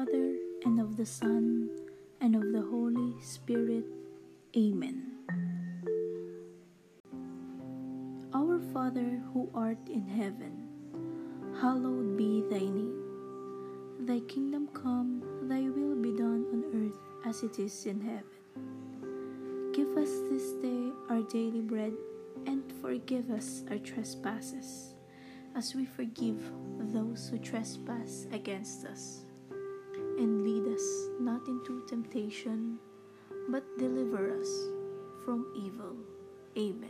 the Father, and of the Son, and of the Holy Spirit. Amen. Our Father who art in heaven, hallowed be thy name. Thy kingdom come, thy will be done on earth as it is in heaven. Give us this day our daily bread, and forgive us our trespasses, as we forgive those who trespass against us. Temptation, but deliver us from evil. Amen.